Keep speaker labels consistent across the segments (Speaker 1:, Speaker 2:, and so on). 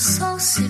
Speaker 1: sol se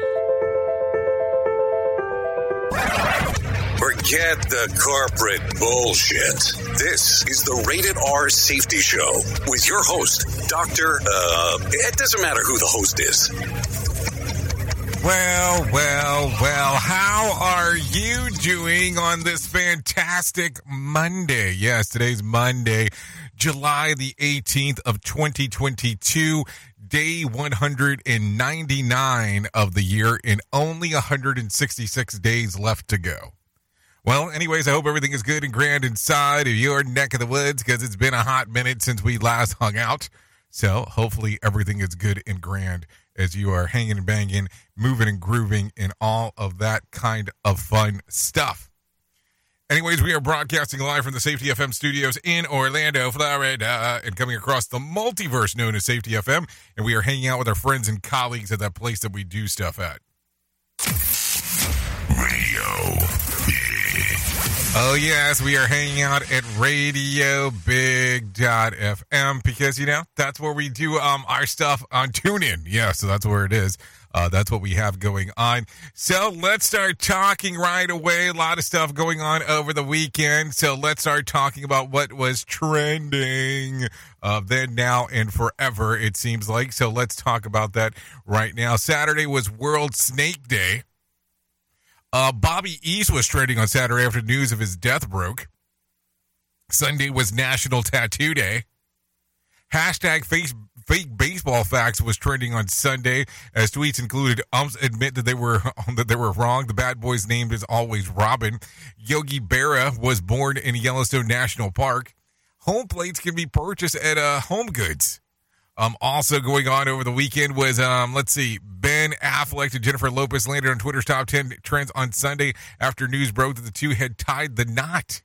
Speaker 2: Forget the corporate bullshit. This is the Rated R Safety Show with your host, Dr. Uh, it doesn't matter who the host is.
Speaker 3: Well, well, well, how are you doing on this fantastic Monday? Yes, today's Monday, July the 18th of 2022, day 199 of the year and only 166 days left to go. Well, anyways, I hope everything is good and grand inside of your neck of the woods because it's been a hot minute since we last hung out. So hopefully everything is good and grand as you are hanging and banging, moving and grooving, and all of that kind of fun stuff. Anyways, we are broadcasting live from the Safety FM studios in Orlando, Florida, and coming across the multiverse known as Safety FM. And we are hanging out with our friends and colleagues at that place that we do stuff at.
Speaker 2: Radio.
Speaker 3: Oh, yes, we are hanging out at Radio Big FM because, you know, that's where we do um, our stuff on TuneIn. Yeah, so that's where it is. Uh, that's what we have going on. So let's start talking right away. A lot of stuff going on over the weekend. So let's start talking about what was trending uh, then, now, and forever, it seems like. So let's talk about that right now. Saturday was World Snake Day. Uh, Bobby East was trending on Saturday after news of his death broke. Sunday was National Tattoo Day. Hashtag face, fake baseball facts was trending on Sunday as tweets included umps admit that they were that they were wrong. The bad boy's name is always Robin. Yogi Berra was born in Yellowstone National Park. Home plates can be purchased at uh, Home Goods. Um, also going on over the weekend was um, let's see, Ben Affleck and Jennifer Lopez landed on Twitter's top ten trends on Sunday after news broke that the two had tied the knot.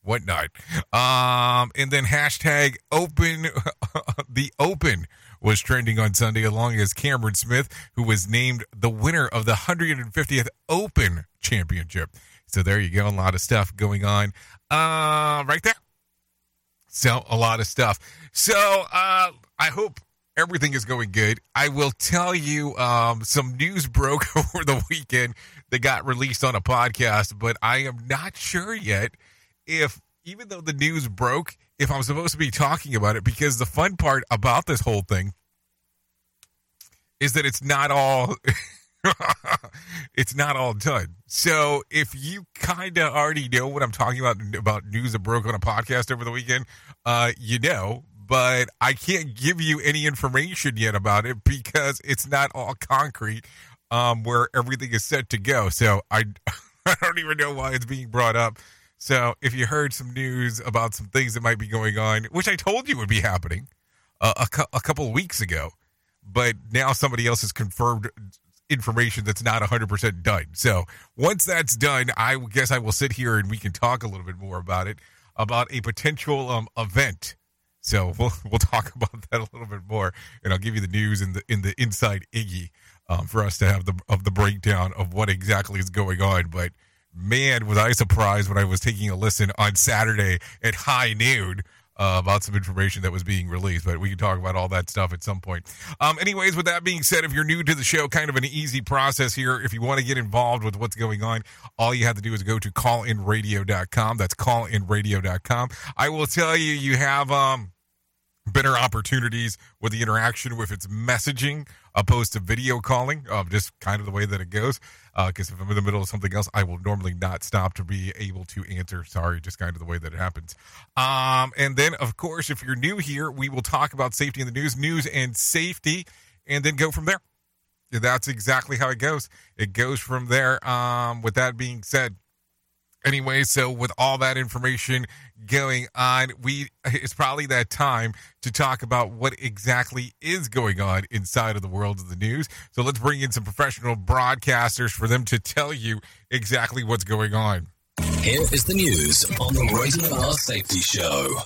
Speaker 3: What knot? Um, and then hashtag open the open was trending on Sunday, along as Cameron Smith, who was named the winner of the 150th Open Championship. So there you go, a lot of stuff going on uh, right there. So a lot of stuff. So uh, I hope everything is going good. I will tell you um, some news broke over the weekend that got released on a podcast, but I am not sure yet if, even though the news broke, if I'm supposed to be talking about it because the fun part about this whole thing is that it's not all. it's not all done. So if you kind of already know what I'm talking about about news that broke on a podcast over the weekend, uh, you know. But I can't give you any information yet about it because it's not all concrete um, where everything is set to go. So I, I don't even know why it's being brought up. So if you heard some news about some things that might be going on, which I told you would be happening uh, a, cou- a couple of weeks ago, but now somebody else has confirmed information that's not 100% done. So once that's done, I guess I will sit here and we can talk a little bit more about it, about a potential um, event. So we'll we'll talk about that a little bit more, and I'll give you the news in the in the inside Iggy um, for us to have the of the breakdown of what exactly is going on. But man, was I surprised when I was taking a listen on Saturday at high noon uh, about some information that was being released. But we can talk about all that stuff at some point. Um, anyways, with that being said, if you're new to the show, kind of an easy process here. If you want to get involved with what's going on, all you have to do is go to callinradio.com. That's callinradio.com. I will tell you, you have um, better opportunities with the interaction with its messaging opposed to video calling, um, just kind of the way that it goes. Because if I'm in the middle of something else, I will normally not stop to be able to answer. Sorry, just kind of the way that it happens. Um, and then, of course, if you're new here, we will talk about safety in the news, news and safety, and then go from there. That's exactly how it goes. It goes from there. Um, with that being said, anyway, so with all that information going on, we it's probably that time to talk about what exactly is going on inside of the world of the news. So let's bring in some professional broadcasters for them to tell you exactly what's going on.
Speaker 4: Here is the news on the Rated R Safety Show.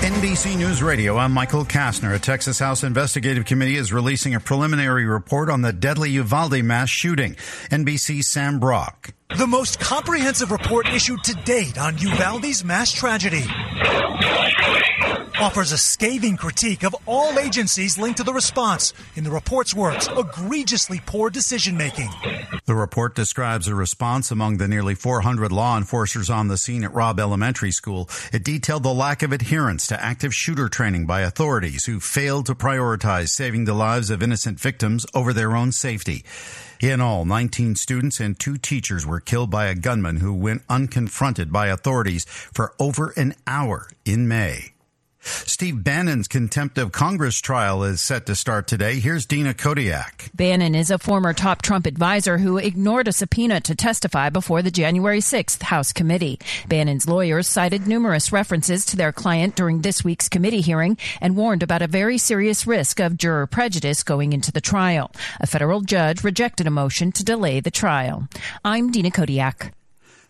Speaker 5: NBC News Radio, I'm Michael Kastner. A Texas House Investigative Committee is releasing a preliminary report on the deadly Uvalde mass shooting. NBC's Sam Brock.
Speaker 6: The most comprehensive report issued to date on Uvalde's mass tragedy offers a scathing critique of all agencies linked to the response. In the report's words, egregiously poor decision making.
Speaker 5: The report describes a response among the nearly 400 law enforcers on the scene at Robb Elementary School. It detailed the lack of adherence to active shooter training by authorities who failed to prioritize saving the lives of innocent victims over their own safety. In all, 19 students and two teachers were killed by a gunman who went unconfronted by authorities for over an hour in May. Steve Bannon's contempt of Congress trial is set to start today. Here's Dina Kodiak.
Speaker 7: Bannon is a former top Trump advisor who ignored a subpoena to testify before the January 6th House committee. Bannon's lawyers cited numerous references to their client during this week's committee hearing and warned about a very serious risk of juror prejudice going into the trial. A federal judge rejected a motion to delay the trial. I'm Dina Kodiak.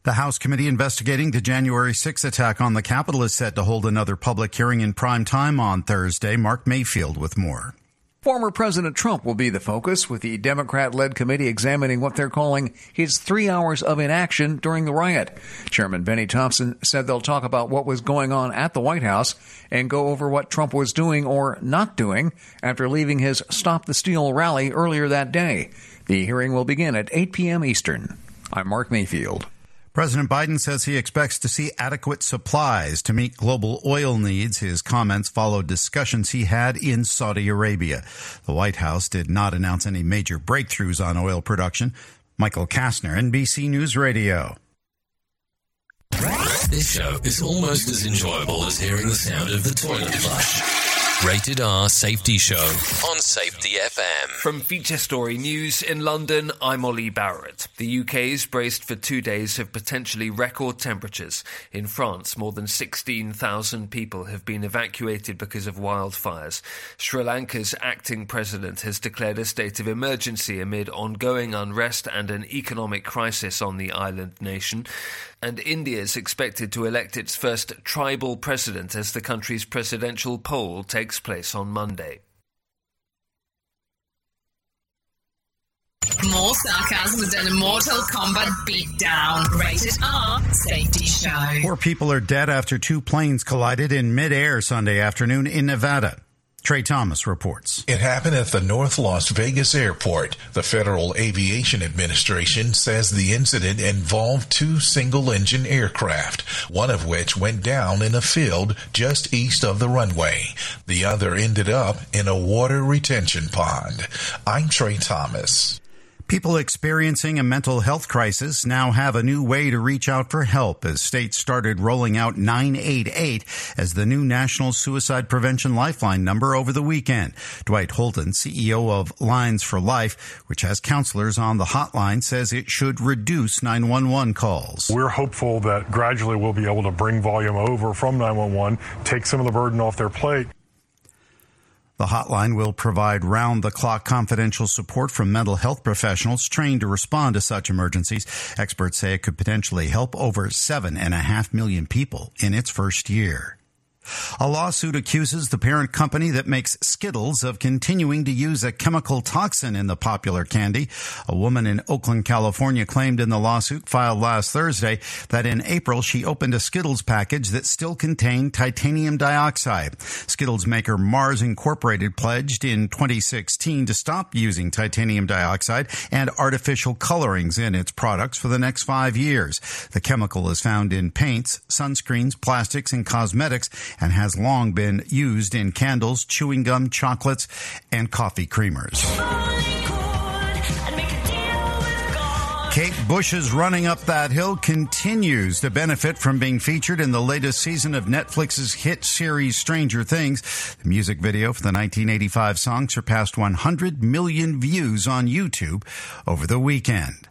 Speaker 5: The House committee investigating the January 6 attack on the Capitol is set to hold another public hearing in prime time on Thursday. Mark Mayfield with more.
Speaker 8: Former President Trump will be the focus, with the Democrat led committee examining what they're calling his three hours of inaction during the riot. Chairman Benny Thompson said they'll talk about what was going on at the White House and go over what Trump was doing or not doing after leaving his Stop the Steal rally earlier that day. The hearing will begin at 8 p.m. Eastern. I'm Mark Mayfield.
Speaker 5: President Biden says he expects to see adequate supplies to meet global oil needs. His comments followed discussions he had in Saudi Arabia. The White House did not announce any major breakthroughs on oil production. Michael Kastner, NBC News Radio.
Speaker 4: This show is almost as enjoyable as hearing the sound of the toilet flush. Rated R Safety Show on Safety FM.
Speaker 9: From Feature Story News in London, I'm Ollie Barrett. The UK is braced for two days of potentially record temperatures. In France, more than 16,000 people have been evacuated because of wildfires. Sri Lanka's acting president has declared a state of emergency amid ongoing unrest and an economic crisis on the island nation and India is expected to elect its first tribal president as the country's presidential poll takes place on Monday.
Speaker 10: More sarcasm than a Mortal Kombat beatdown. Rated R Safety Show.
Speaker 5: Four people are dead after two planes collided in midair Sunday afternoon in Nevada. Trey Thomas reports.
Speaker 11: It happened at the North Las Vegas airport. The Federal Aviation Administration says the incident involved two single engine aircraft, one of which went down in a field just east of the runway. The other ended up in a water retention pond. I'm Trey Thomas.
Speaker 5: People experiencing a mental health crisis now have a new way to reach out for help as states started rolling out 988 as the new national suicide prevention lifeline number over the weekend. Dwight Holton, CEO of Lines for Life, which has counselors on the hotline, says it should reduce 911 calls.
Speaker 12: We're hopeful that gradually we'll be able to bring volume over from 911, take some of the burden off their plate.
Speaker 5: The hotline will provide round the clock confidential support from mental health professionals trained to respond to such emergencies. Experts say it could potentially help over seven and a half million people in its first year. A lawsuit accuses the parent company that makes Skittles of continuing to use a chemical toxin in the popular candy. A woman in Oakland, California claimed in the lawsuit filed last Thursday that in April she opened a Skittles package that still contained titanium dioxide. Skittles maker Mars Incorporated pledged in 2016 to stop using titanium dioxide and artificial colorings in its products for the next five years. The chemical is found in paints, sunscreens, plastics, and cosmetics and has long been used in candles, chewing gum, chocolates, and coffee creamers. Kate Bush's Running Up That Hill continues to benefit from being featured in the latest season of Netflix's hit series Stranger Things. The music video for the 1985 song surpassed 100 million views on YouTube over the weekend.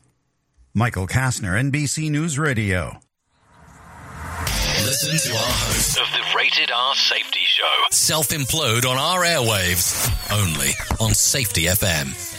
Speaker 5: Michael Kastner, NBC News Radio.
Speaker 4: Listen to our host of the Rated R Safety Show. Self implode on our airwaves. Only on Safety FM.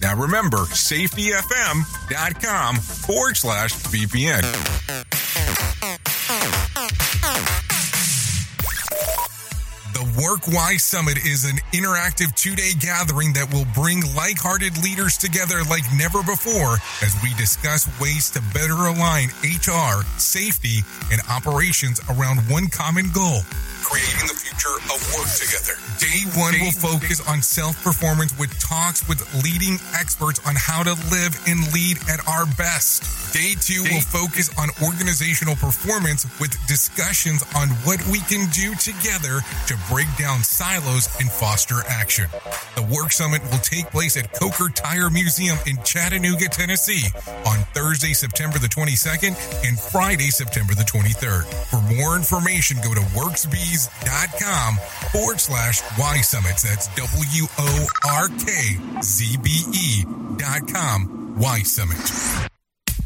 Speaker 3: Now remember, safetyfm.com forward slash VPN. The WorkWise Summit is an interactive two day gathering that will bring like hearted leaders together like never before as we discuss ways to better align HR, safety, and operations around one common goal creating the future of work together. Day one will focus on self performance with talks with leading experts on how to live and lead at our best. Day two will focus on organizational performance with discussions on what we can do together to break down silos and foster action. The Work Summit will take place at Coker Tire Museum in Chattanooga, Tennessee on Thursday, September the 22nd and Friday, September the 23rd. For more information, go to workzbe.com forward slash Y Summits. That's W O R K Z B E dot com Y Summit.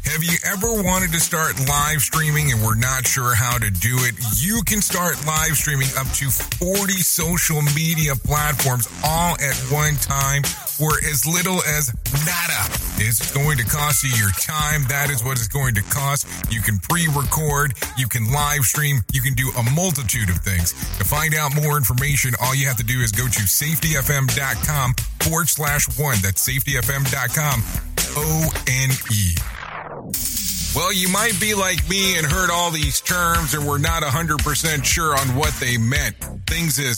Speaker 3: Have you ever wanted to start live streaming and were not sure how to do it? You can start live streaming up to 40 social media platforms all at one time for as little as nada. It's going to cost you your time. That is what it's going to cost. You can pre-record, you can live stream, you can do a multitude of things. To find out more information, all you have to do is go to safetyfm.com forward slash one. That's safetyfm.com O-N-E. Well, you might be like me and heard all these terms and were not 100% sure on what they meant. Things is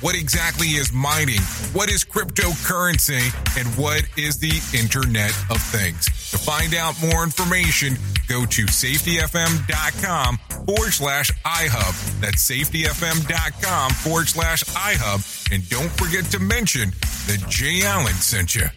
Speaker 3: What exactly is mining? What is cryptocurrency? And what is the Internet of Things? To find out more information, go to safetyfm.com forward slash iHub. That's safetyfm.com forward slash iHub. And don't forget to mention that Jay Allen sent you.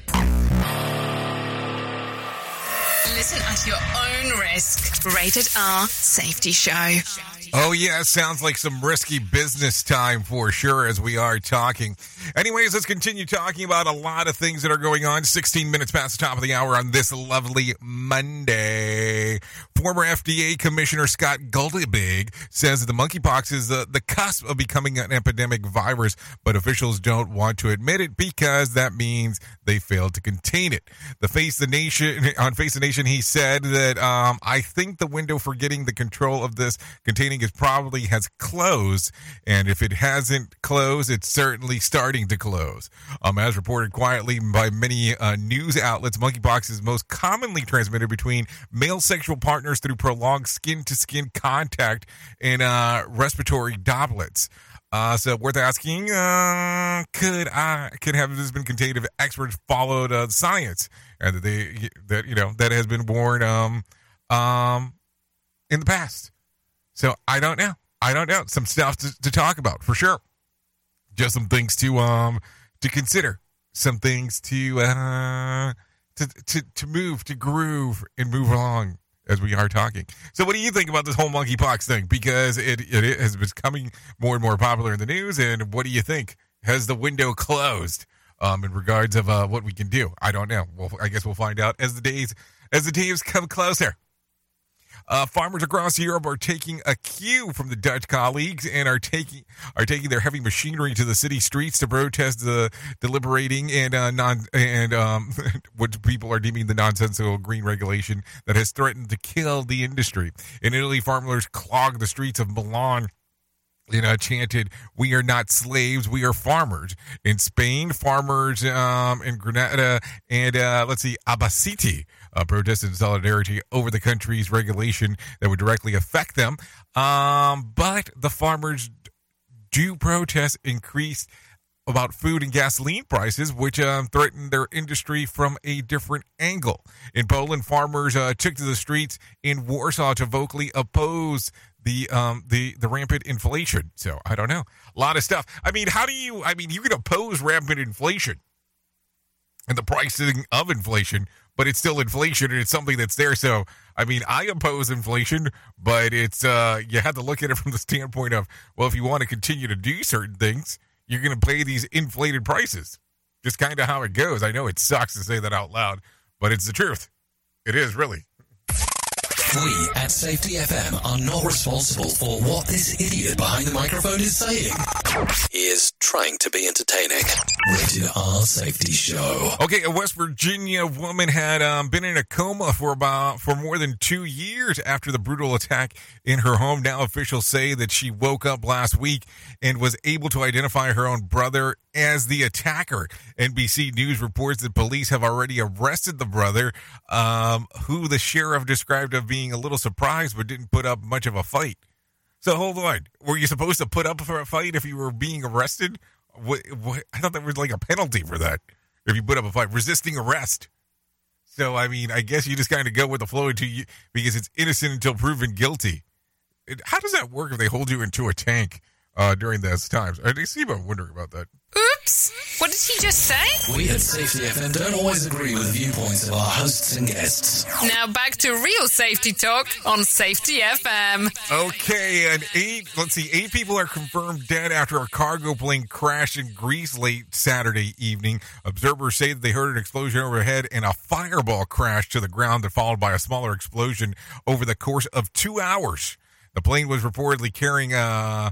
Speaker 10: Listen at your own risk. Rated R Safety Show.
Speaker 3: Oh, yeah, sounds like some risky business time for sure as we are talking. Anyways, let's continue talking about a lot of things that are going on. 16 minutes past the top of the hour on this lovely Monday. Former FDA Commissioner Scott Gottlieb says the monkeypox is the, the cusp of becoming an epidemic virus, but officials don't want to admit it because that means they failed to contain it. The Face the Nation on Face the Nation, he said that um, I think the window for getting the control of this containing is probably has closed, and if it hasn't closed, it's certainly starting to close. Um, as reported quietly by many uh, news outlets, monkeypox is most commonly transmitted between male sexual partners through prolonged skin-to-skin contact and uh, respiratory droplets. Uh, so worth asking, uh, could I could have this been contained if experts followed uh, science and that they that you know that has been born um um in the past. So I don't know. I don't know. Some stuff to, to talk about for sure. Just some things to um to consider. Some things to uh to to to move to groove and move along as we are talking. So, what do you think about this whole monkeypox thing? Because it, it has becoming more and more popular in the news. And what do you think? Has the window closed um, in regards of uh, what we can do? I don't know. Well, I guess we'll find out as the days as the days come closer. Uh, farmers across Europe are taking a cue from the Dutch colleagues and are taking are taking their heavy machinery to the city streets to protest the deliberating and uh, non and um, what people are deeming the nonsensical green regulation that has threatened to kill the industry. In Italy, farmers clogged the streets of Milan you know, chanted, "We are not slaves, we are farmers." In Spain, farmers um, in Granada and uh, let's see, Albacete uh, protested in solidarity over the country's regulation that would directly affect them. Um, but the farmers do protest increased about food and gasoline prices, which um, threatened their industry from a different angle. In Poland, farmers uh, took to the streets in Warsaw to vocally oppose the um the the rampant inflation. So I don't know, a lot of stuff. I mean, how do you? I mean, you can oppose rampant inflation and the pricing of inflation, but it's still inflation and it's something that's there. So I mean, I oppose inflation, but it's uh you have to look at it from the standpoint of well, if you want to continue to do certain things, you're going to pay these inflated prices. Just kind of how it goes. I know it sucks to say that out loud, but it's the truth. It is really.
Speaker 4: We at Safety FM are not responsible for what this idiot behind the microphone is saying. He is trying to be entertaining. Rated R Safety Show.
Speaker 3: Okay, a West Virginia woman had um, been in a coma for about for more than two years after the brutal attack in her home. Now officials say that she woke up last week and was able to identify her own brother as the attacker. NBC News reports that police have already arrested the brother, um, who the sheriff described of being a little surprised but didn't put up much of a fight. So hold on, were you supposed to put up for a fight if you were being arrested? What, what, I thought there was like a penalty for that if you put up a fight, resisting arrest. So I mean, I guess you just kind of go with the flow until you because it's innocent until proven guilty. It, how does that work if they hold you into a tank uh, during those times? I see. I'm wondering about that.
Speaker 10: Oops. Oops. What did he just say?
Speaker 4: We at Safety FM don't always agree with the viewpoints of our hosts and guests.
Speaker 10: Now back to real safety talk on Safety FM.
Speaker 3: Okay, and eight, let's see, eight people are confirmed dead after a cargo plane crashed in Greece late Saturday evening. Observers say that they heard an explosion overhead and a fireball crashed to the ground, that followed by a smaller explosion over the course of two hours. The plane was reportedly carrying uh,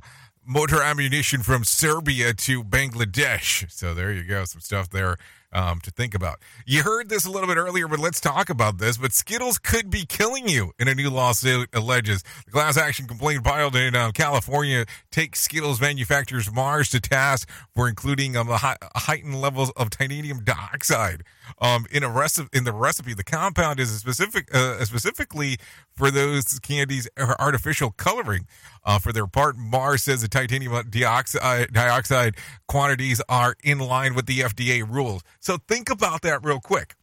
Speaker 3: motor ammunition from Serbia to Bangladesh. So there you go, some stuff there um, to think about. You heard this a little bit earlier, but let's talk about this. But Skittles could be killing you in a new lawsuit alleges. The class action complaint filed in uh, California takes Skittles manufacturers Mars to task for including um, hi- heightened levels of titanium dioxide um, in a recipe. In the recipe, the compound is specific uh, specifically for those candies are artificial coloring. Uh, for their part, Mars says the titanium dioxide, dioxide quantities are in line with the FDA rules. So think about that real quick.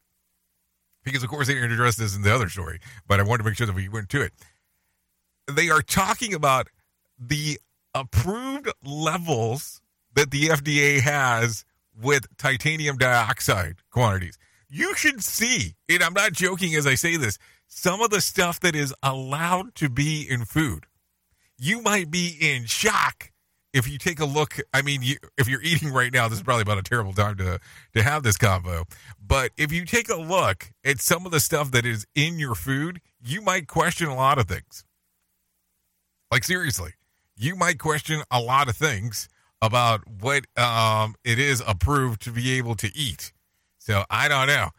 Speaker 3: Because, of course, they didn't address this in the other story, but I wanted to make sure that we went to it. They are talking about the approved levels that the FDA has with titanium dioxide quantities. You should see, and I'm not joking as I say this, some of the stuff that is allowed to be in food. You might be in shock if you take a look. I mean, you, if you're eating right now, this is probably about a terrible time to to have this combo. But if you take a look at some of the stuff that is in your food, you might question a lot of things. Like seriously, you might question a lot of things about what um, it is approved to be able to eat. So I don't know.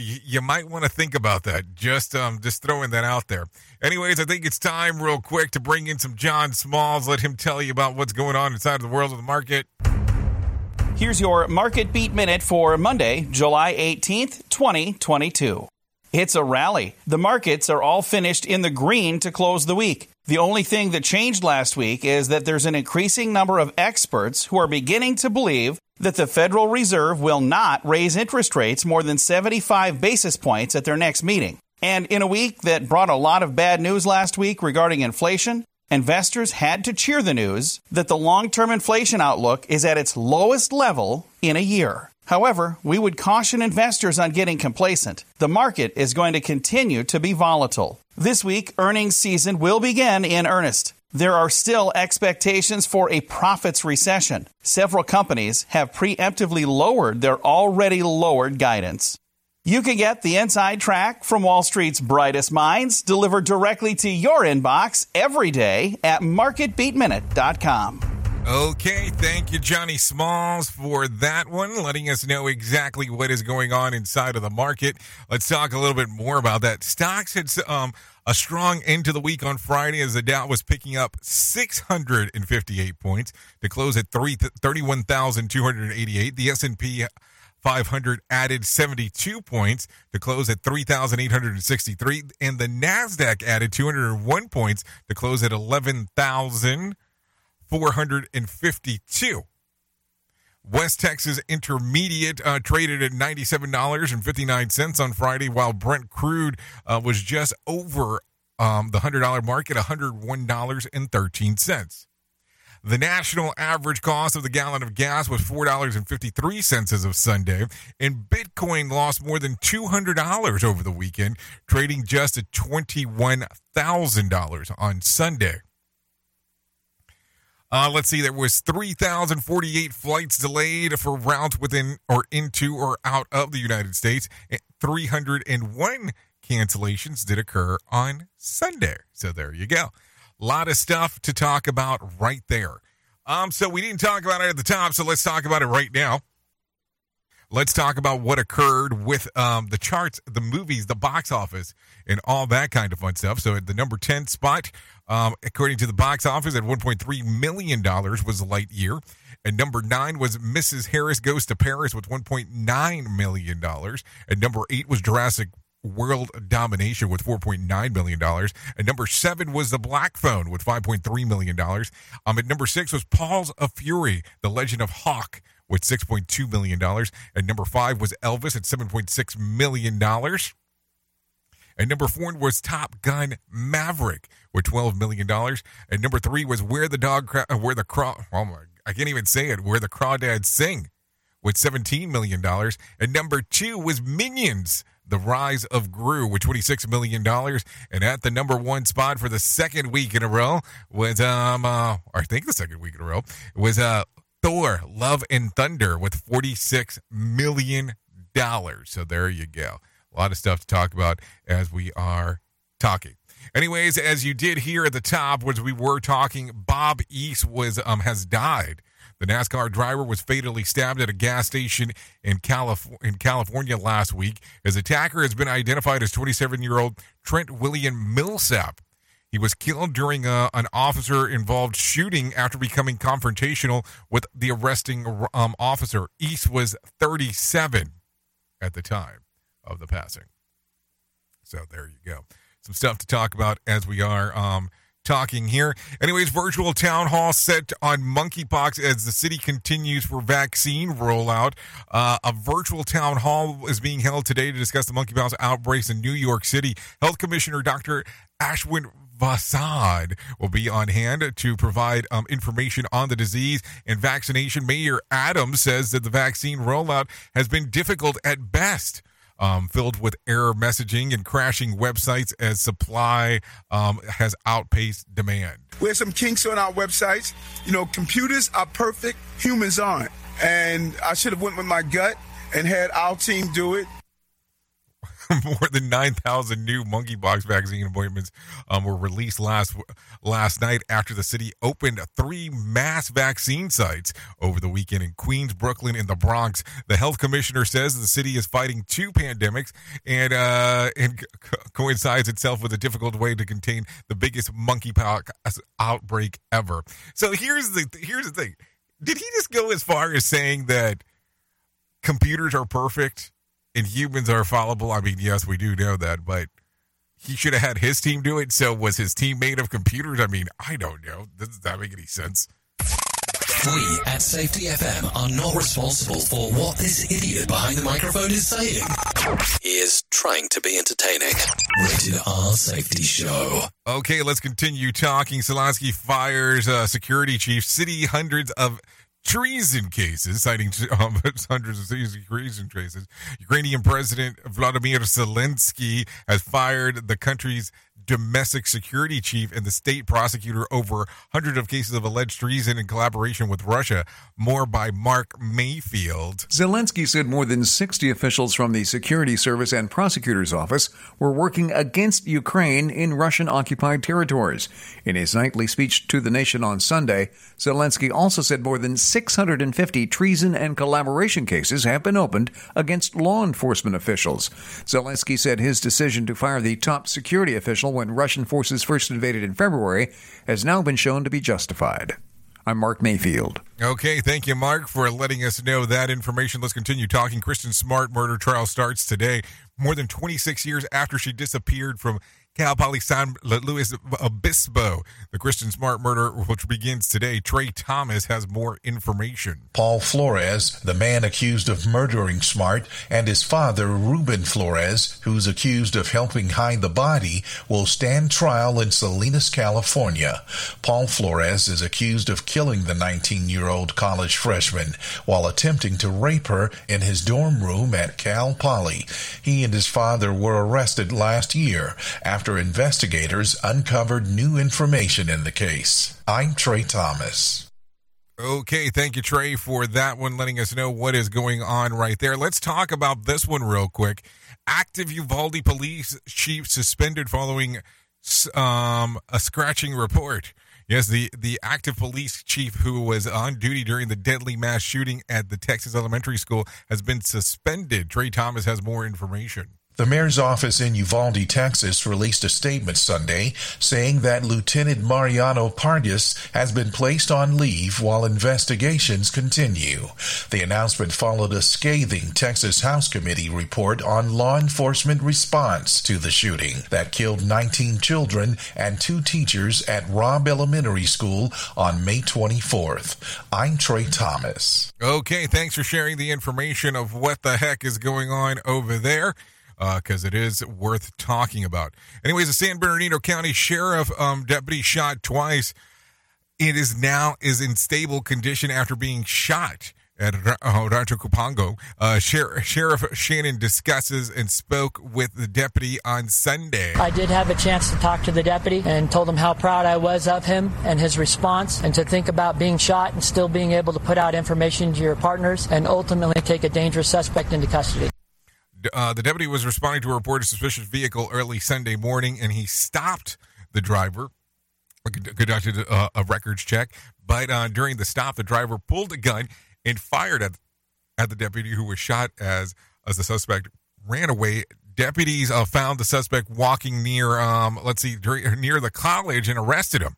Speaker 3: You might want to think about that. Just um, just throwing that out there. Anyways, I think it's time, real quick, to bring in some John Smalls. Let him tell you about what's going on inside of the world of the market.
Speaker 13: Here's your market beat minute for Monday, July 18th, 2022. It's a rally. The markets are all finished in the green to close the week. The only thing that changed last week is that there's an increasing number of experts who are beginning to believe that the Federal Reserve will not raise interest rates more than 75 basis points at their next meeting. And in a week that brought a lot of bad news last week regarding inflation, investors had to cheer the news that the long term inflation outlook is at its lowest level in a year. However, we would caution investors on getting complacent. The market is going to continue to be volatile. This week, earnings season will begin in earnest. There are still expectations for a profits recession. Several companies have preemptively lowered their already lowered guidance. You can get the inside track from Wall Street's brightest minds delivered directly to your inbox every day at marketbeatminute.com.
Speaker 3: Okay, thank you, Johnny Smalls, for that one, letting us know exactly what is going on inside of the market. Let's talk a little bit more about that. Stocks had um, a strong end to the week on Friday as the Dow was picking up 658 points to close at 3, 31,288. The S&P 500 added 72 points to close at 3,863. And the NASDAQ added 201 points to close at 11,452. West Texas Intermediate uh, traded at $97.59 on Friday, while Brent crude uh, was just over um, the $100 mark at $101.13. The national average cost of the gallon of gas was $4.53 as of Sunday, and Bitcoin lost more than $200 over the weekend, trading just at $21,000 on Sunday. Uh, let's see, there was 3,048 flights delayed for routes within or into or out of the United States. 301 cancellations did occur on Sunday. So there you go. A lot of stuff to talk about right there. Um, so we didn't talk about it at the top, so let's talk about it right now. Let's talk about what occurred with um, the charts, the movies, the box office, and all that kind of fun stuff. So at the number 10 spot, um, according to the box office, at $1.3 million was Lightyear. And number nine was Mrs. Harris Goes to Paris with $1.9 million. And number eight was Jurassic World Domination with $4.9 million. And number seven was The Black Phone with $5.3 million. Um, at number six was Paws of Fury, The Legend of Hawk with $6.2 million. And number five was Elvis at $7.6 million. And number four was Top Gun Maverick with $12 million. And number three was Where the Dog, Cra- uh, Where the Craw, oh my, I can't even say it, Where the Crawdads Sing with $17 million. And number two was Minions, The Rise of Gru with $26 million. And at the number one spot for the second week in a row was, um, uh, I think the second week in a row, was uh, Thor, Love and Thunder with $46 million. So there you go. A lot of stuff to talk about as we are talking. Anyways, as you did here at the top, as we were talking, Bob East was um has died. The NASCAR driver was fatally stabbed at a gas station in, Calif- in California last week. His attacker has been identified as 27 year old Trent William Millsap. He was killed during a, an officer involved shooting after becoming confrontational with the arresting um, officer. East was 37 at the time of the passing. So there you go. Some stuff to talk about as we are um, talking here. Anyways, virtual town hall set on monkeypox as the city continues for vaccine rollout. Uh, a virtual town hall is being held today to discuss the monkeypox outbreaks in New York City. Health Commissioner Dr. Ashwin Vasan will be on hand to provide um, information on the disease and vaccination. Mayor Adams says that the vaccine rollout has been difficult at best um, filled with error messaging and crashing websites as supply um, has outpaced demand.
Speaker 14: We have some kinks on our websites. You know, computers are perfect, humans aren't. And I should have went with my gut and had our team do it.
Speaker 3: more than 9,000 new monkeypox vaccine appointments um, were released last last night after the city opened three mass vaccine sites over the weekend in Queens, Brooklyn, and the Bronx. The health commissioner says the city is fighting two pandemics and uh, and co- coincides itself with a difficult way to contain the biggest monkeypox outbreak ever. So here's the here's the thing: did he just go as far as saying that computers are perfect? And humans are fallible. I mean, yes, we do know that, but he should have had his team do it. So was his team made of computers? I mean, I don't know. Does that make any sense?
Speaker 4: We at Safety FM are not responsible for what this idiot behind the microphone is saying. He is trying to be entertaining. Rated R Safety Show.
Speaker 3: Okay, let's continue talking. Zelensky fires uh, security chief. City hundreds of treason cases, citing um, hundreds of treason cases. Ukrainian President Vladimir Zelensky has fired the country's domestic security chief and the state prosecutor over hundreds of cases of alleged treason in collaboration with Russia. More by Mark Mayfield.
Speaker 8: Zelensky said more than 60 officials from the security service and prosecutor's office were working against Ukraine in Russian occupied territories. In his nightly speech to the nation on Sunday, Zelensky also said more than 650 treason and collaboration cases have been opened against law enforcement officials. Zelensky said his decision to fire the top security official when Russian forces first invaded in February has now been shown to be justified. I'm Mark Mayfield.
Speaker 3: Okay, thank you, Mark, for letting us know that information. Let's continue talking. Kristen Smart murder trial starts today, more than 26 years after she disappeared from Cal Poly San Luis Obispo. The Kristen Smart murder, which begins today. Trey Thomas has more information.
Speaker 11: Paul Flores, the man accused of murdering Smart, and his father, Ruben Flores, who's accused of helping hide the body, will stand trial in Salinas, California. Paul Flores is accused of killing the 19 year old college freshman while attempting to rape her in his dorm room at Cal Poly. He and his father were arrested last year after investigators uncovered new information in the case. I'm Trey Thomas.
Speaker 3: Okay, thank you, Trey, for that one, letting us know what is going on right there. Let's talk about this one real quick. Active Uvalde police chief suspended following um, a scratching report. Yes, the, the active police chief who was on duty during the deadly mass shooting at the Texas elementary school has been suspended. Trey Thomas has more information.
Speaker 11: The mayor's office in Uvalde, Texas released a statement Sunday saying that Lieutenant Mariano Pargas has been placed on leave while investigations continue. The announcement followed a scathing Texas House Committee report on law enforcement response to the shooting that killed 19 children and two teachers at Robb Elementary School on May 24th. I'm Trey Thomas.
Speaker 3: Okay, thanks for sharing the information of what the heck is going on over there because uh, it is worth talking about. Anyways, a San Bernardino County Sheriff um, deputy shot twice. It is now is in stable condition after being shot at uh, Rancho Cucamonga. Uh, Sheriff Shannon Dicus and spoke with the deputy on Sunday.
Speaker 15: I did have a chance to talk to the deputy and told him how proud I was of him and his response, and to think about being shot and still being able to put out information to your partners and ultimately take a dangerous suspect into custody.
Speaker 3: Uh, the deputy was responding to a reported suspicious vehicle early Sunday morning, and he stopped the driver, conducted a, a records check. But uh, during the stop, the driver pulled a gun and fired at at the deputy, who was shot as as the suspect ran away. Deputies uh, found the suspect walking near, um, let's see, near the college and arrested him.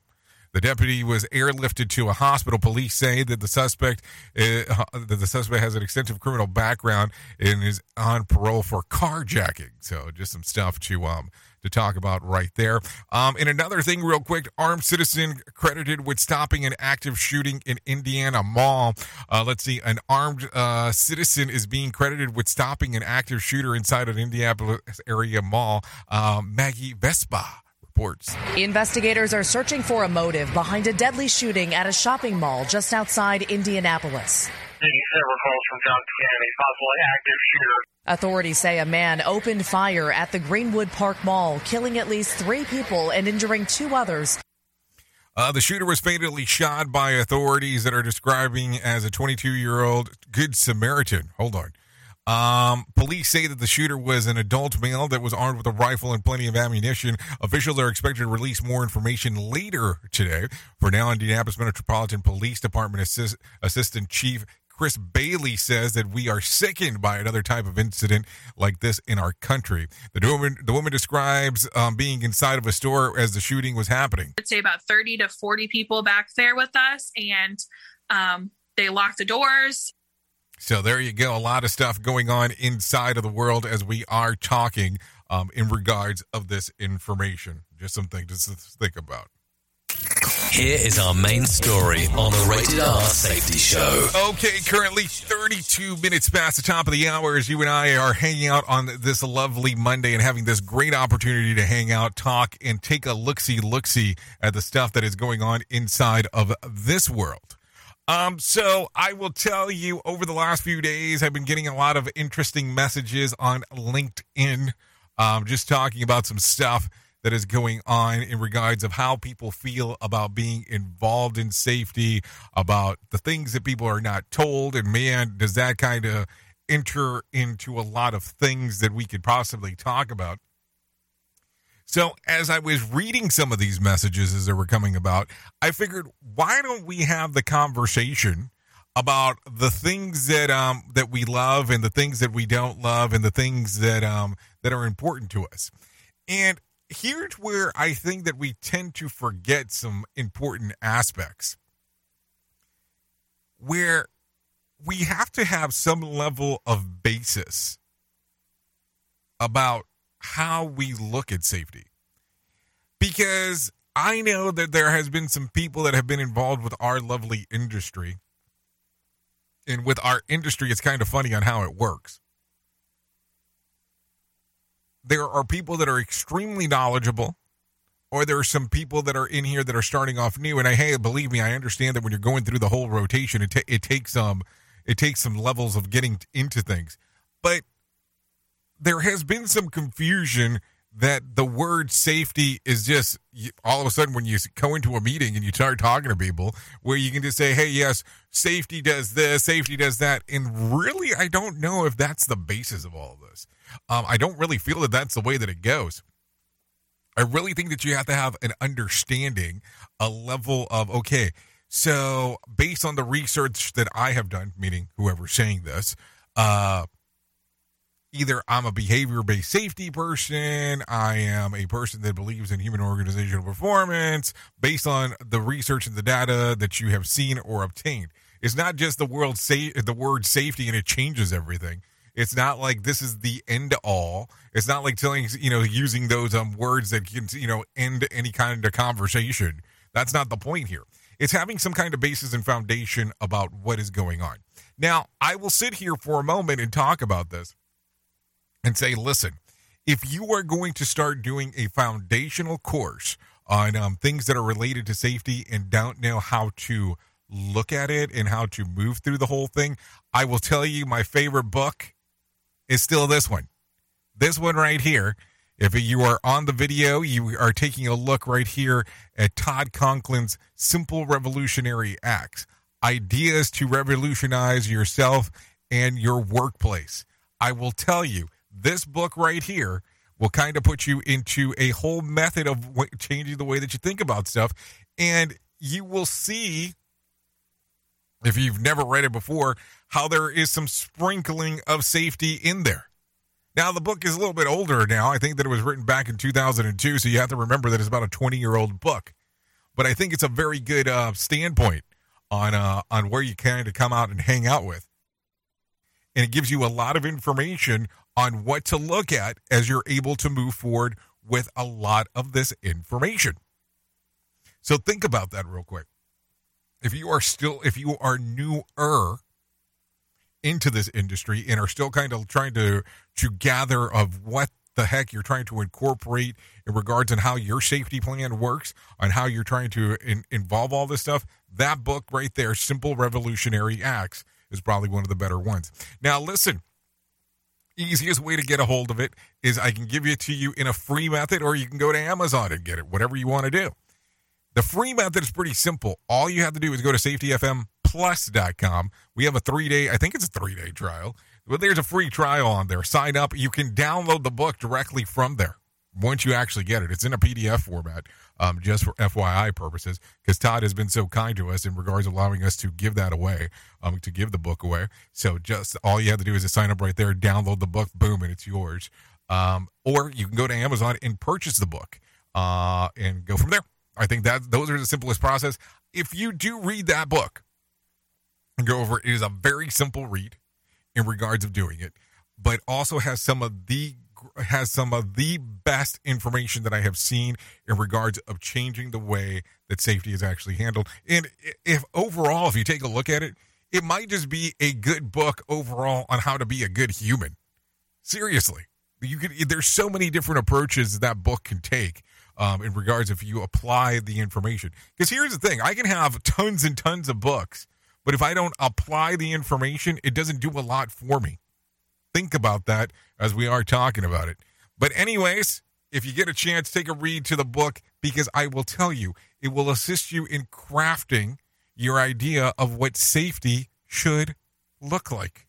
Speaker 3: The deputy was airlifted to a hospital. Police say that the suspect uh, that the suspect has an extensive criminal background and is on parole for carjacking. So just some stuff to um to talk about right there. Um, and another thing, real quick, armed citizen credited with stopping an active shooting in Indiana Mall. Uh, let's see, an armed uh, citizen is being credited with stopping an active shooter inside an Indianapolis area mall. Um, Maggie Vespa reports.
Speaker 16: Investigators are searching for a motive behind a deadly shooting at a shopping mall just outside Indianapolis.
Speaker 17: Several calls from Johnson County, possibly active shooter.
Speaker 16: Authorities say a man opened fire at the Greenwood Park Mall, killing at least three people and injuring two others.
Speaker 3: Uh, the shooter was fatally shot by authorities that are describing as a 22 year old Good Samaritan. Hold on. Um, police say that the shooter was an adult male that was armed with a rifle and plenty of ammunition. Officials are expected to release more information later today. For now, Indianapolis Metropolitan Police Department Assist- Assistant Chief Chris Bailey says that we are sickened by another type of incident like this in our country. The woman, the woman describes um, being inside of a store as the shooting was happening.
Speaker 18: I'd say about 30 to 40 people back there with us, and um, they locked the doors.
Speaker 3: So there you go. A lot of stuff going on inside of the world as we are talking um, in regards of this information. Just something to think about.
Speaker 4: Here is our main story on the Rated R Safety Show.
Speaker 3: Okay, currently 32 minutes past the top of the hour as you and I are hanging out on this lovely Monday and having this great opportunity to hang out, talk, and take a look see, look see at the stuff that is going on inside of this world. Um, so I will tell you over the last few days, I've been getting a lot of interesting messages on LinkedIn, um, just talking about some stuff that is going on in regards of how people feel about being involved in safety, about the things that people are not told. And man, does that kind of enter into a lot of things that we could possibly talk about. So, as I was reading some of these messages as they were coming about, I figured, why don't we have the conversation about the things that um that we love and the things that we don't love and the things that um that are important to us. And here's where I think that we tend to forget some important aspects. Where we have to have some level of basis about how we look at safety. Because I know that there has been some people that have been involved with our lovely industry. And with our industry, it's kind of funny on how it works there are people that are extremely knowledgeable or there are some people that are in here that are starting off new and i hey believe me i understand that when you're going through the whole rotation it, ta- it takes um it takes some levels of getting into things but there has been some confusion that the word safety is just all of a sudden when you go into a meeting and you start talking to people where you can just say hey yes safety does this safety does that and really i don't know if that's the basis of all of this. Um, i don't really feel that that's the way that it goes. I really think that you have to have an understanding a level of okay so based on the research that i have done meaning whoever's saying this uh either I'm a behavior based safety person, I am a person that believes in human organizational performance based on the research and the data that you have seen or obtained. It's not just the world say the word safety and it changes everything. It's not like this is the end all. It's not like telling you know using those um words that can you know end any kind of conversation. That's not the point here. It's having some kind of basis and foundation about what is going on. Now, I will sit here for a moment and talk about this and say, listen, if you are going to start doing a foundational course on um, things that are related to safety and don't know how to look at it and how to move through the whole thing. I will tell you my favorite book is still this one. This one right here. If you are on the video, you are taking a look right here at Todd Conklin's Simple Revolutionary Acts Ideas to Revolutionize Yourself and Your Workplace. I will tell you, this book right here will kind of put you into a whole method of changing the way that you think about stuff. And you will see, if you've never read it before, how there is some sprinkling of safety in there. Now, the book is a little bit older now. I think that it was written back in 2002, so you have to remember that it's about a 20 year old book. But I think it's a very good uh, standpoint on uh, on where you kind of come out and hang out with, and it gives you a lot of information on what to look at as you're able to move forward with a lot of this information. So think about that real quick. If you are still, if you are newer into this industry and are still kind of trying to to gather of what the heck you're trying to incorporate in regards on how your safety plan works, on how you're trying to in, involve all this stuff, that book right there, Simple Revolutionary Acts, is probably one of the better ones. Now, listen, easiest way to get a hold of it is I can give it to you in a free method, or you can go to Amazon and get it, whatever you want to do. The free method is pretty simple. All you have to do is go to safetyfmplus.com. We have a three day, I think it's a three day trial, but there's a free trial on there. Sign up. You can download the book directly from there once you actually get it. It's in a PDF format, um, just for FYI purposes, because Todd has been so kind to us in regards to allowing us to give that away, um, to give the book away. So just all you have to do is to sign up right there, download the book, boom, and it's yours. Um, or you can go to Amazon and purchase the book uh, and go from there. I think that those are the simplest process. If you do read that book and go over it, it is a very simple read in regards of doing it, but also has some of the has some of the best information that I have seen in regards of changing the way that safety is actually handled. And if overall, if you take a look at it, it might just be a good book overall on how to be a good human. Seriously, you could. There's so many different approaches that book can take um, in regards if you apply the information. Because here's the thing: I can have tons and tons of books, but if I don't apply the information, it doesn't do a lot for me. Think about that as we are talking about it. But, anyways, if you get a chance, take a read to the book because I will tell you, it will assist you in crafting your idea of what safety should look like.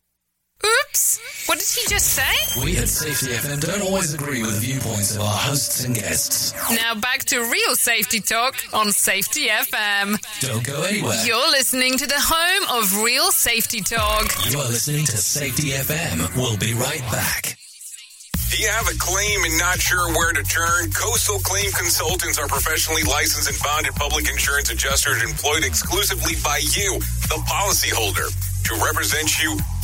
Speaker 10: Oops! What did he just say?
Speaker 4: We at Safety FM don't always agree with the viewpoints of our hosts and guests.
Speaker 10: Now back to real safety talk on Safety FM.
Speaker 4: Don't go anywhere.
Speaker 10: You're listening to the home of real safety talk.
Speaker 4: You are listening to Safety FM. We'll be right back.
Speaker 2: Do you have a claim and not sure where to turn? Coastal Claim Consultants are professionally licensed and bonded public insurance adjusters employed exclusively by you, the policyholder, to represent you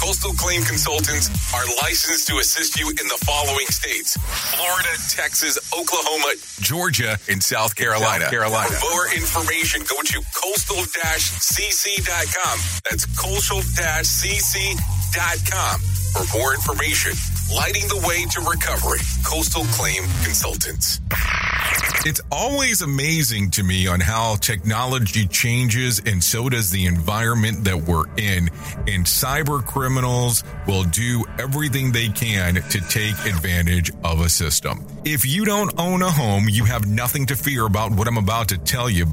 Speaker 2: Coastal Claim Consultants are licensed to assist you in the following states Florida, Texas, Oklahoma, Georgia, and South Carolina.
Speaker 3: South Carolina.
Speaker 2: For more information, go to coastal cc.com. That's coastal cc.com for more information. Lighting the way to recovery. Coastal Claim Consultants. It's always amazing to me on how technology changes and so does the environment that we're in. And cyber criminals will do everything they can to take advantage of a system. If you don't own a home, you have nothing to fear about what I'm about to tell you.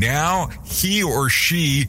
Speaker 3: Now he or she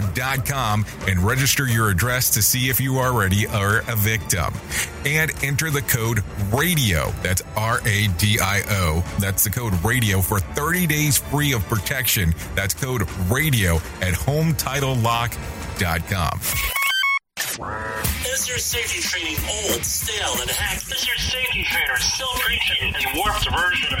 Speaker 3: HometitleLock.com and register your address to see if you already are a victim. And enter the code RADIO. That's R A D I O. That's the code RADIO for 30 days free of protection. That's code RADIO at HometitleLock.com.
Speaker 19: Is your safety training old, stale, and hacked? Is your safety trainer still preaching a warped version of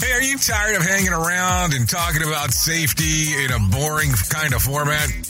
Speaker 3: Hey, are you tired of hanging around and talking about safety in a boring kind of format?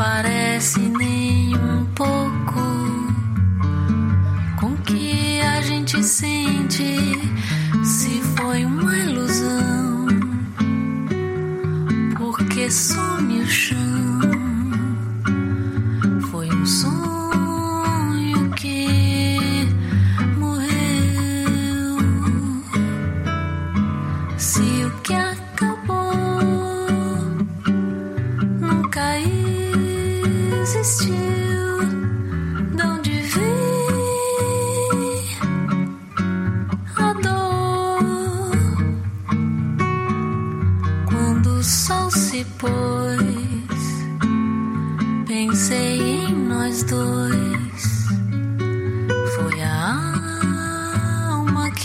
Speaker 1: Parece nem um pouco com que a gente sente. Se foi uma ilusão, porque some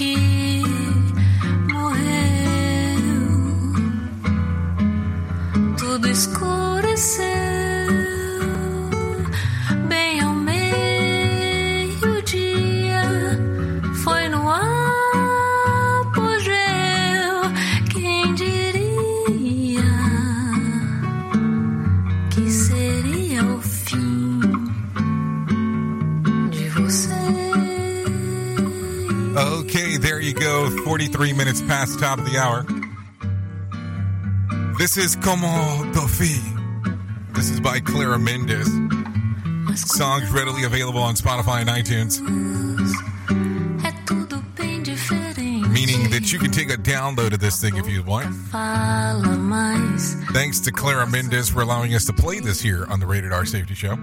Speaker 1: alma
Speaker 3: minutes past top of the hour. This is Como Dofi. This is by Clara Mendez. Songs readily available on Spotify and iTunes. Meaning that you can take a download of this thing if you want. Thanks to Clara Mendez for allowing us to play this here on the Rated R Safety Show.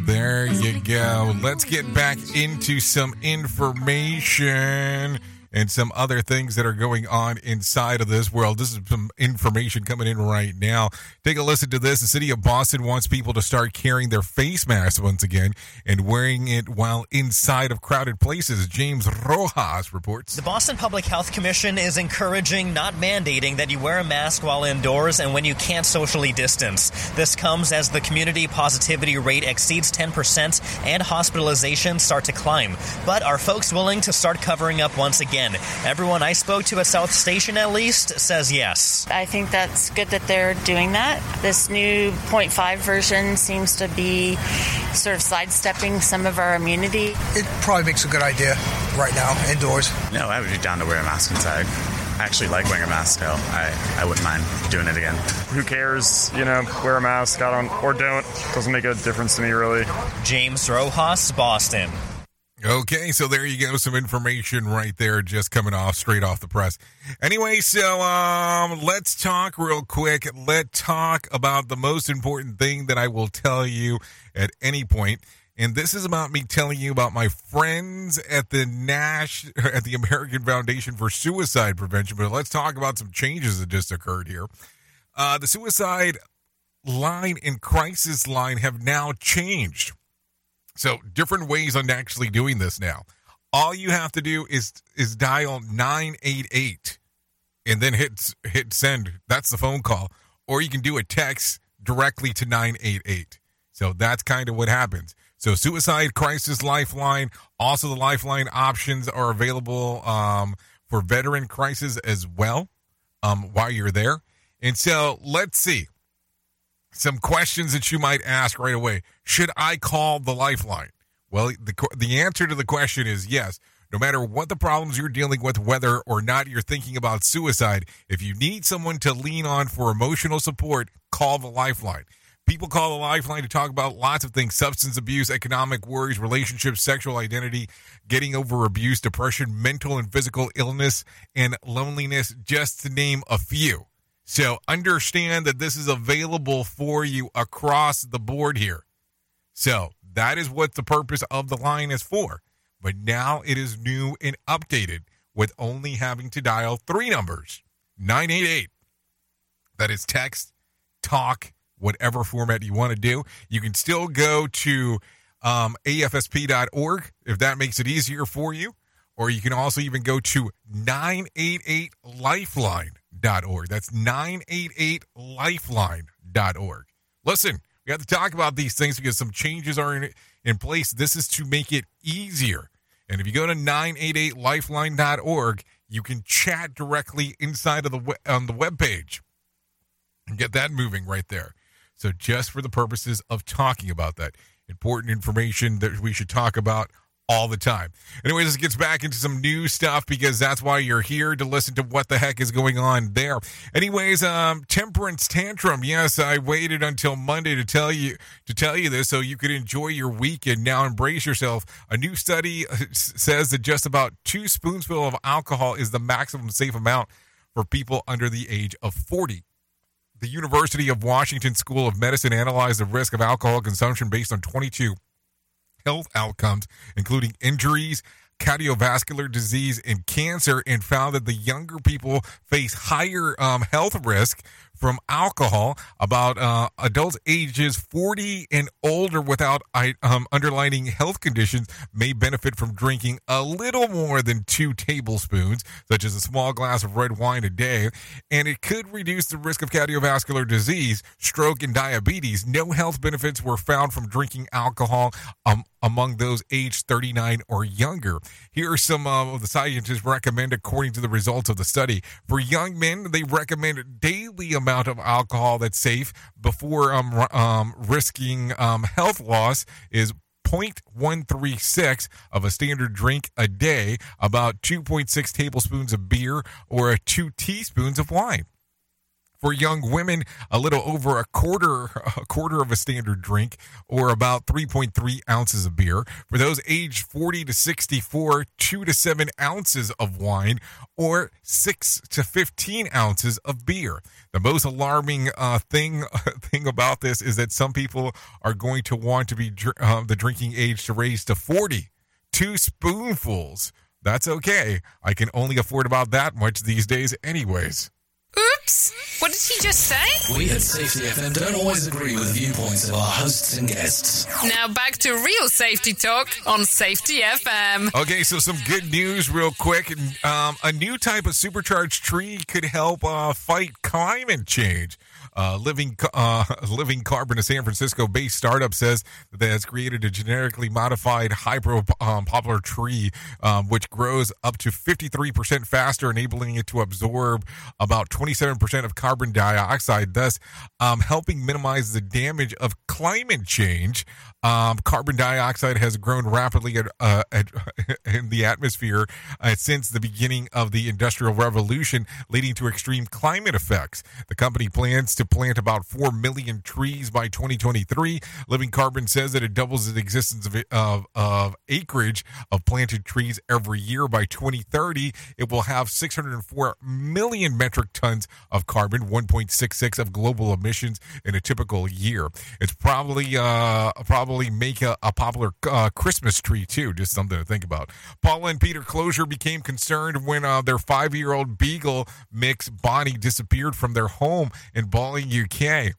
Speaker 3: There you go. Let's get back into some information. And some other things that are going on inside of this world. This is some information coming in right now. Take a listen to this. The city of Boston wants people to start carrying their face masks once again and wearing it while inside of crowded places. James Rojas reports.
Speaker 20: The Boston Public Health Commission is encouraging, not mandating, that you wear a mask while indoors and when you can't socially distance. This comes as the community positivity rate exceeds 10% and hospitalizations start to climb. But are folks willing to start covering up once again? Everyone I spoke to at South Station, at least, says yes.
Speaker 21: I think that's good that they're doing that. This new 0.5 version seems to be sort of sidestepping some of our immunity.
Speaker 22: It probably makes a good idea right now, indoors.
Speaker 23: No, I would be down to wear a mask inside. I actually like wearing a mask still. I, I wouldn't mind doing it again.
Speaker 24: Who cares? You know, wear a mask, I don't, or don't. Doesn't make a difference to me, really.
Speaker 20: James Rojas, Boston.
Speaker 3: Okay, so there you go. Some information right there just coming off straight off the press. Anyway, so um let's talk real quick. Let's talk about the most important thing that I will tell you at any. And this is about me telling you about my friends at the Nash at the American Foundation for Suicide Prevention. But let's talk about some changes that just occurred here. Uh, the suicide line and crisis line have now changed. So different ways on actually doing this now. All you have to do is is dial 988 and then hit hit send. That's the phone call. Or you can do a text directly to 988. So that's kind of what happens. So suicide crisis lifeline, also the lifeline options are available um, for veteran crisis as well um, while you're there. And so let's see some questions that you might ask right away. Should I call the lifeline? Well, the, the answer to the question is yes. No matter what the problems you're dealing with, whether or not you're thinking about suicide, if you need someone to lean on for emotional support, call the lifeline. People call the lifeline to talk about lots of things substance abuse, economic worries, relationships, sexual identity, getting over abuse, depression, mental and physical illness, and loneliness, just to name a few. So understand that this is available for you across the board here. So that is what the purpose of the line is for. But now it is new and updated with only having to dial three numbers 988. That is text, talk, whatever format you want to do. You can still go to um, afsp.org if that makes it easier for you. Or you can also even go to 988lifeline.org. That's 988lifeline.org. Listen, we have to talk about these things because some changes are in, in place. This is to make it easier. And if you go to 988lifeline.org, you can chat directly inside of the on the web page and get that moving right there. So just for the purposes of talking about that important information that we should talk about all the time. Anyways, this gets back into some new stuff because that's why you're here to listen to what the heck is going on there. Anyways, um, temperance tantrum. Yes, I waited until Monday to tell you to tell you this so you could enjoy your weekend. Now embrace yourself. A new study says that just about two spoonsful of alcohol is the maximum safe amount for people under the age of 40. The University of Washington School of Medicine analyzed the risk of alcohol consumption based on 22 health outcomes, including injuries, cardiovascular disease, and cancer, and found that the younger people face higher um, health risk from alcohol. About uh, adults ages 40 and older without um, underlying health conditions may benefit from drinking a little more than two tablespoons, such as a small glass of red wine a day, and it could reduce the risk of cardiovascular disease, stroke, and diabetes. No health benefits were found from drinking alcohol um, among those aged 39 or younger. Here are some uh, of the scientists recommend according to the results of the study. For young men, they recommend daily amount of alcohol that's safe before um, um, risking um, health loss is 0.136 of a standard drink a day, about 2.6 tablespoons of beer or 2 teaspoons of wine for young women a little over a quarter a quarter of a standard drink or about 3.3 ounces of beer for those aged 40 to 64 2 to 7 ounces of wine or 6 to 15 ounces of beer the most alarming uh, thing thing about this is that some people are going to want to be uh, the drinking age to raise to 40 two spoonfuls That's okay. I can only afford about that much these days, anyways.
Speaker 10: Oops! What did he just say?
Speaker 4: We at Safety FM don't always agree with the viewpoints of our hosts and guests.
Speaker 10: Now back to real safety talk on Safety FM.
Speaker 3: Okay, so some good news, real quick. Um, a new type of supercharged tree could help uh, fight climate change. Uh, living uh, living carbon a san francisco based startup says that has created a genetically modified hyper um, poplar tree um, which grows up to 53% faster enabling it to absorb about 27% of carbon dioxide thus um, helping minimize the damage of climate change um, carbon dioxide has grown rapidly at, uh, at, in the atmosphere uh, since the beginning of the Industrial Revolution, leading to extreme climate effects. The company plans to plant about 4 million trees by 2023. Living Carbon says that it doubles the existence of, of, of acreage of planted trees every year. By 2030, it will have 604 million metric tons of carbon, 1.66 of global emissions in a typical year. It's probably uh, probably make a, a popular uh, Christmas tree too. Just something to think about. Paula and Peter Closure became concerned when uh, their five-year-old beagle mix Bonnie disappeared from their home in Bali, UK.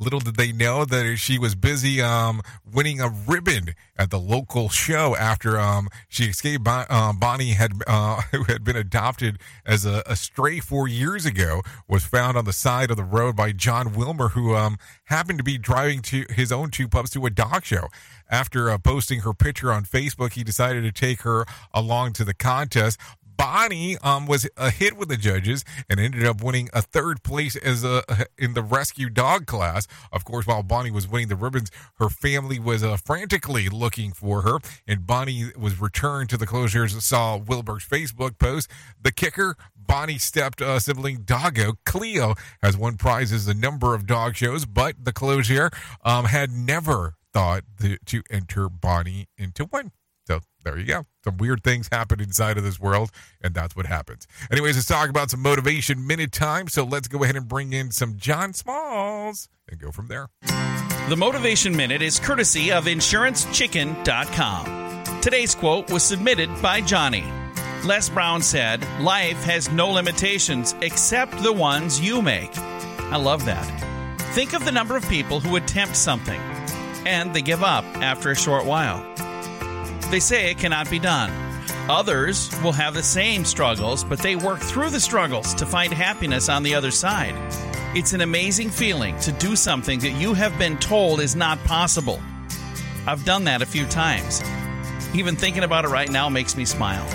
Speaker 3: Little did they know that she was busy um, winning a ribbon at the local show after um, she escaped. Uh, Bonnie had uh, who had been adopted as a, a, stray four years ago was found on the side of the road by John Wilmer, who um, happened to be driving to his own two pups to a dog show. After uh, posting her picture on Facebook, he decided to take her along to the contest. Bonnie um, was a hit with the judges and ended up winning a third place as a in the rescue dog class. Of course, while Bonnie was winning the ribbons, her family was uh, frantically looking for her, and Bonnie was returned to the closures. Saw Wilbur's Facebook post. The kicker. Bonnie stepped uh, sibling doggo Cleo has won prizes a number of dog shows, but the closure um, had never thought to enter Bonnie into one. So there you go. Some weird things happen inside of this world, and that's what happens. Anyways, let's talk about some motivation minute time. So let's go ahead and bring in some John Smalls and go from there.
Speaker 13: The Motivation Minute is courtesy of InsuranceChicken.com. Today's quote was submitted by Johnny. Les Brown said, Life has no limitations except the ones you make. I love that. Think of the number of people who attempt something and they give up after a short while. They say it cannot be done. Others will have the same struggles, but they work through the struggles to find happiness on the other side. It's an amazing feeling to do something that you have been told is not possible. I've done that a few times. Even thinking about it right now makes me smile.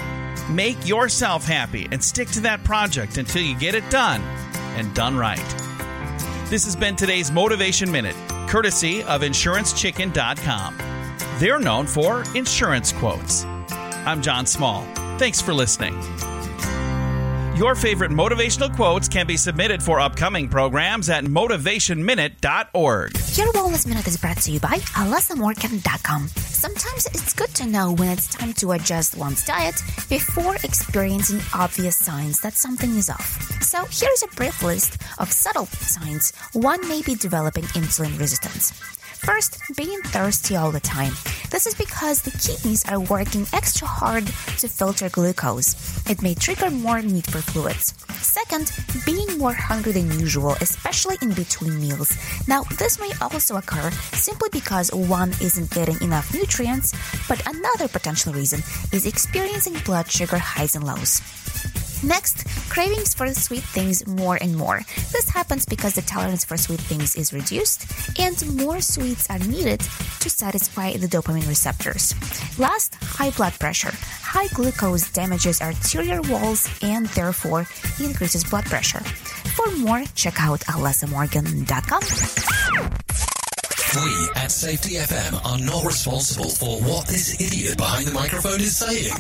Speaker 13: Make yourself happy and stick to that project until you get it done and done right. This has been today's Motivation Minute, courtesy of InsuranceChicken.com. They're known for insurance quotes. I'm John Small. Thanks for listening. Your favorite motivational quotes can be submitted for upcoming programs at motivationminute.org.
Speaker 25: Your Wellness Minute is brought to you by AlysaMorgan.com. Sometimes it's good to know when it's time to adjust one's diet before experiencing obvious signs that something is off. So here's a brief list of subtle signs one may be developing insulin resistance. First, being thirsty all the time. This is because the kidneys are working extra hard to filter glucose. It may trigger more need for fluids. Second, being more hungry than usual, especially in between meals. Now, this may also occur simply because one isn't getting enough nutrients, but another potential reason is experiencing blood sugar highs and lows. Next, cravings for sweet things more and more. This happens because the tolerance for sweet things is reduced and more sweets are needed to satisfy the dopamine receptors. Last, high blood pressure. High glucose damages arterial walls and therefore increases blood pressure. For more, check out alessamorgan.com.
Speaker 4: We at Safety FM are not responsible for what this idiot behind the microphone is saying.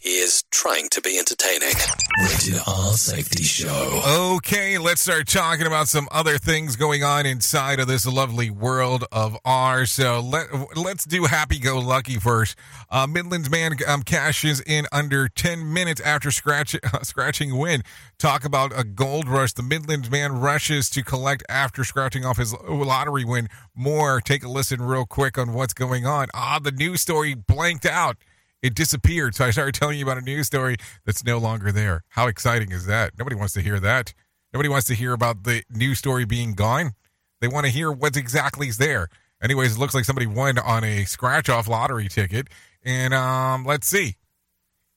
Speaker 4: He is trying to be entertaining. Rated R Safety Show.
Speaker 3: Okay, let's start talking about some other things going on inside of this lovely world of ours. So let, let's do happy go lucky first. Uh, Midlands man um, cashes in under 10 minutes after scratch, uh, scratching win. Talk about a gold rush. The Midlands man rushes to collect after scratching off his lottery win. More, take a listen real quick on what's going on. Ah, the news story blanked out. It disappeared. So I started telling you about a news story that's no longer there. How exciting is that? Nobody wants to hear that. Nobody wants to hear about the news story being gone. They want to hear what exactly is there. Anyways, it looks like somebody won on a scratch off lottery ticket. And um, let's see.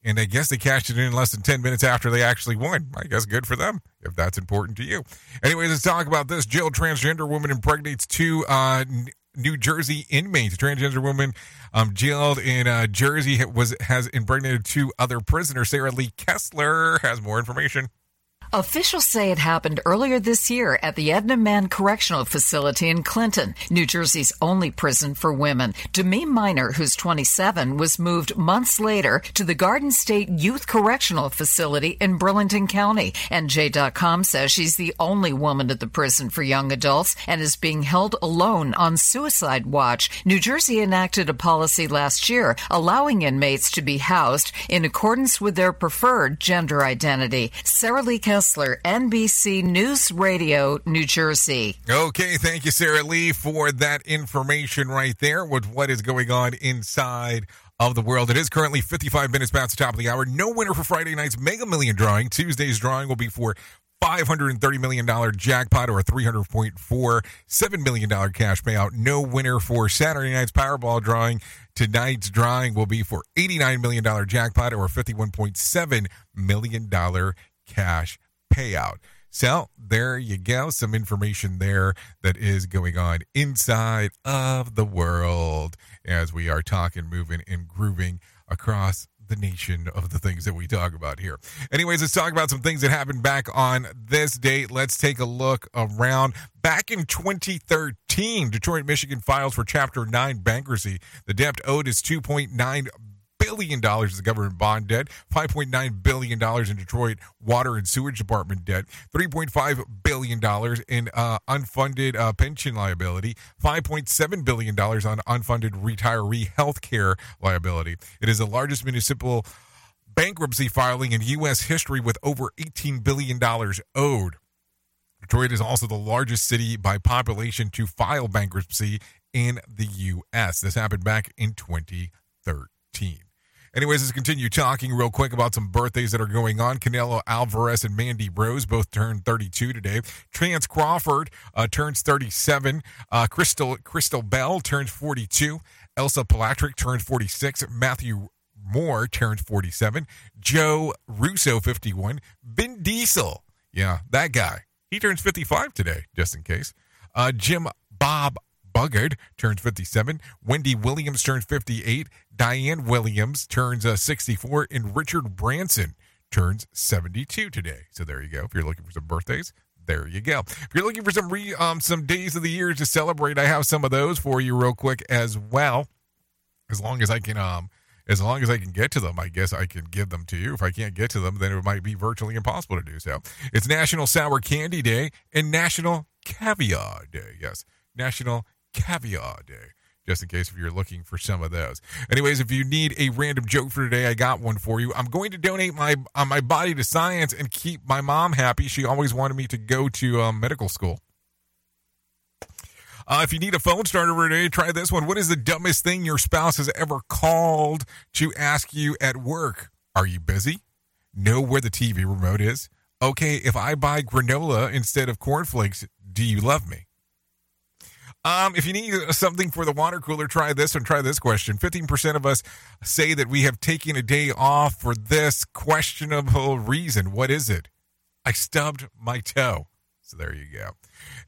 Speaker 3: And I guess they cashed it in less than 10 minutes after they actually won. I guess good for them if that's important to you. Anyways, let's talk about this. Jailed transgender woman impregnates two uh, New Jersey inmates. Transgender woman um, jailed in uh, Jersey was has impregnated two other prisoners. Sarah Lee Kessler has more information.
Speaker 26: Officials say it happened earlier this year at the Edna Mahan Correctional Facility in Clinton, New Jersey's only prison for women. Demi Minor, who's 27, was moved months later to the Garden State Youth Correctional Facility in Burlington County. And says she's the only woman at the prison for young adults and is being held alone on suicide watch. New Jersey enacted a policy last year allowing inmates to be housed in accordance with their preferred gender identity. Sarah Lee Kessler, NBC News Radio, New Jersey.
Speaker 3: Okay, thank you, Sarah Lee, for that information right there with what is going on inside of the world. It is currently 55 minutes past the top of the hour. No winner for Friday night's Mega Million drawing. Tuesday's drawing will be for $530 million jackpot or a $300.47 million cash payout. No winner for Saturday night's Powerball drawing. Tonight's drawing will be for $89 million jackpot or a $51.7 million cash payout. So there you go. Some information there that is going on inside of the world as we are talking, moving, and grooving across the nation of the things that we talk about here. Anyways, let's talk about some things that happened back on this date. Let's take a look around. Back in 2013, Detroit, Michigan files for Chapter 9 bankruptcy. The debt owed is 2.9 billion dollars in government bond debt, 5.9 billion dollars in Detroit water and sewage department debt, 3.5 billion dollars in uh, unfunded uh, pension liability, 5.7 billion dollars on unfunded retiree health care liability. It is the largest municipal bankruptcy filing in U.S. history with over 18 billion dollars owed. Detroit is also the largest city by population to file bankruptcy in the U.S. This happened back in 2013. Anyways, let's continue talking real quick about some birthdays that are going on. Canelo Alvarez and Mandy Rose both turned 32 today. Chace Crawford uh, turns 37. Uh, Crystal Crystal Bell turns 42. Elsa Palatrick turns 46. Matthew Moore turns 47. Joe Russo 51. Vin Diesel, yeah, that guy. He turns 55 today, just in case. Uh, Jim Bob Duggar turns 57. Wendy Williams turns 58. Diane Williams turns uh, 64. And Richard Branson turns 72 today. So there you go. If you're looking for some birthdays, there you go. If you're looking for some re, um, some days of the year to celebrate, I have some of those for you real quick as well. As long as I can um as long as I can get to them, I guess I can give them to you. If I can't get to them, then it might be virtually impossible to do so. It's National Sour Candy Day and National Caviar Day. Yes, National Caviar Day. Just in case if you're looking for some of those. Anyways, if you need a random joke for today, I got one for you. I'm going to donate my uh, my body to science and keep my mom happy. She always wanted me to go to um, medical school. Uh, if you need a phone starter for today, try this one. What is the dumbest thing your spouse has ever called to ask you at work? Are you busy? Know where the TV remote is? Okay, if I buy granola instead of cornflakes, do you love me? Um, if you need something for the water cooler, try this and try this question. 15% of us say that we have taken a day off for this questionable reason. What is it? I stubbed my toe. So there you go.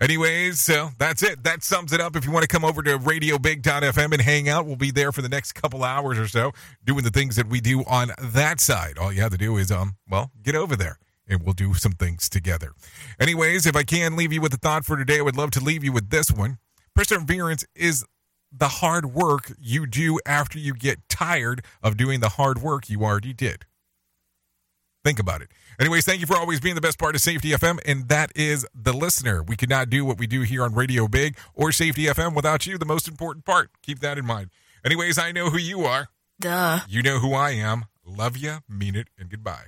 Speaker 3: Anyways, so that's it. That sums it up. If you want to come over to radiobig.fm and hang out, we'll be there for the next couple hours or so doing the things that we do on that side. All you have to do is, um, well, get over there and we'll do some things together. Anyways, if I can leave you with a thought for today, I would love to leave you with this one. Perseverance is the hard work you do after you get tired of doing the hard work you already did. Think about it. Anyways, thank you for always being the best part of Safety FM, and that is the listener. We could not do what we do here on Radio Big or Safety FM without you, the most important part. Keep that in mind. Anyways, I know who you are.
Speaker 25: Duh.
Speaker 3: You know who I am. Love you, mean it, and goodbye.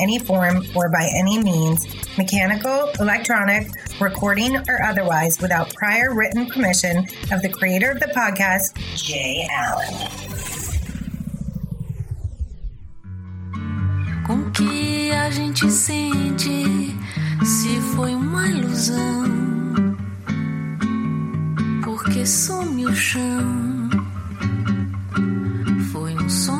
Speaker 27: any form or by any means, mechanical, electronic, recording, or otherwise, without prior written permission of the creator of the podcast, Jay Allen.
Speaker 1: Com que a gente sente se foi uma ilusão? Porque some o chão. Foi um sonho.